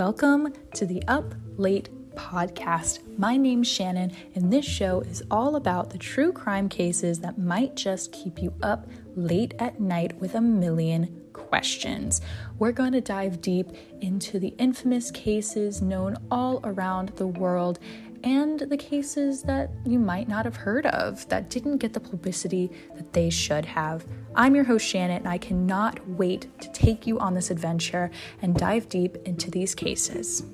Welcome to the Up Late podcast. My name's Shannon, and this show is all about the true crime cases that might just keep you up late at night with a million questions. We're going to dive deep into the infamous cases known all around the world and the cases that you might not have heard of that didn't get the publicity that they should have. I'm your host, Shannon, and I cannot wait to take you on this adventure and dive deep into these cases.